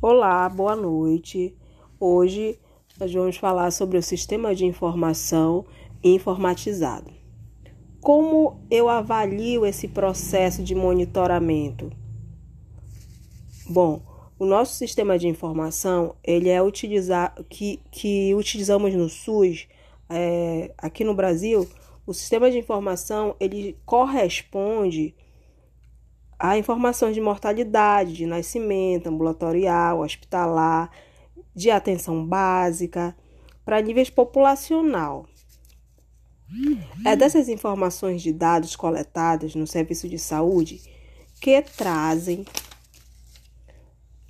Olá, boa noite. Hoje nós vamos falar sobre o sistema de informação informatizado. Como eu avalio esse processo de monitoramento? Bom, o nosso sistema de informação ele é utilizar que, que utilizamos no SUS é, aqui no Brasil. O sistema de informação ele corresponde a informações de mortalidade, de nascimento, ambulatorial, hospitalar, de atenção básica, para níveis populacional. É dessas informações de dados coletadas no serviço de saúde que trazem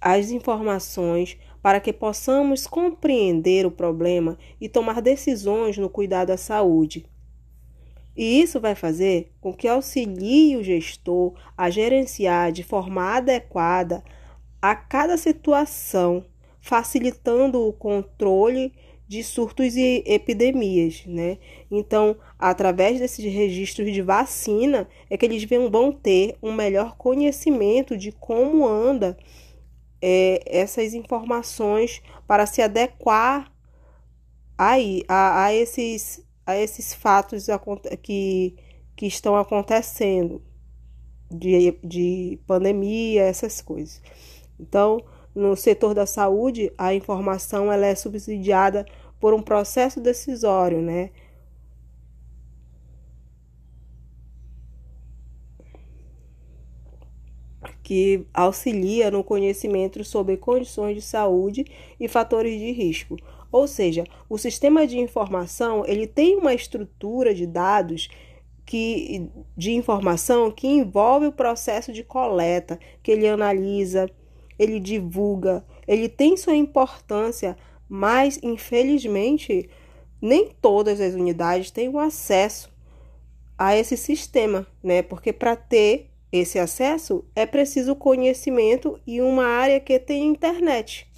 as informações para que possamos compreender o problema e tomar decisões no cuidado à saúde. E isso vai fazer com que auxilie o gestor a gerenciar de forma adequada a cada situação, facilitando o controle de surtos e epidemias, né? Então, através desses registros de vacina, é que eles vão ter um melhor conhecimento de como anda é, essas informações para se adequar aí a, a esses a esses fatos que, que estão acontecendo de, de pandemia, essas coisas. Então, no setor da saúde, a informação ela é subsidiada por um processo decisório, né? Que auxilia no conhecimento sobre condições de saúde e fatores de risco. Ou seja, o sistema de informação ele tem uma estrutura de dados que, de informação que envolve o processo de coleta, que ele analisa, ele divulga, ele tem sua importância, mas infelizmente nem todas as unidades têm o acesso a esse sistema, né? Porque para ter esse acesso é preciso conhecimento e uma área que tem internet.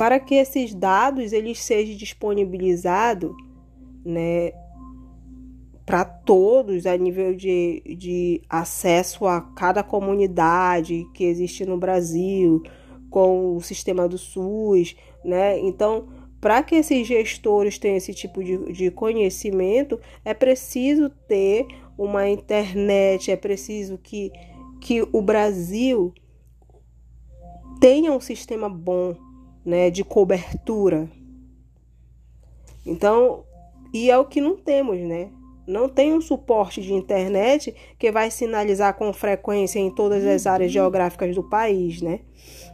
para que esses dados eles sejam disponibilizados né, para todos a nível de, de acesso a cada comunidade que existe no Brasil com o sistema do SUS, né? Então, para que esses gestores tenham esse tipo de, de conhecimento, é preciso ter uma internet, é preciso que, que o Brasil tenha um sistema bom né, de cobertura. Então, e é o que não temos, né? Não tem um suporte de internet que vai sinalizar com frequência em todas as áreas geográficas do país, né?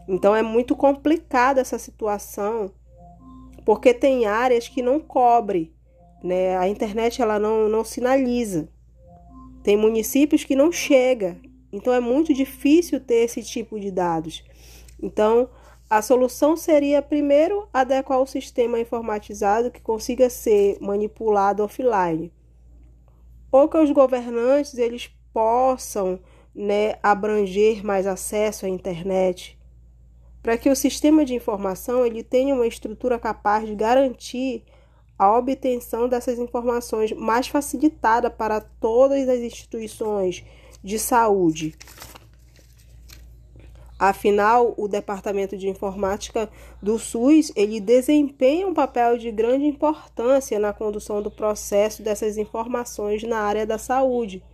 Então é muito complicada essa situação, porque tem áreas que não cobre, né? A internet ela não, não sinaliza. Tem municípios que não chega. Então é muito difícil ter esse tipo de dados. Então, a solução seria, primeiro, adequar o sistema informatizado que consiga ser manipulado offline, ou que os governantes eles possam né, abranger mais acesso à internet, para que o sistema de informação ele tenha uma estrutura capaz de garantir a obtenção dessas informações mais facilitada para todas as instituições de saúde. Afinal, o Departamento de Informática do SUS, ele desempenha um papel de grande importância na condução do processo dessas informações na área da saúde.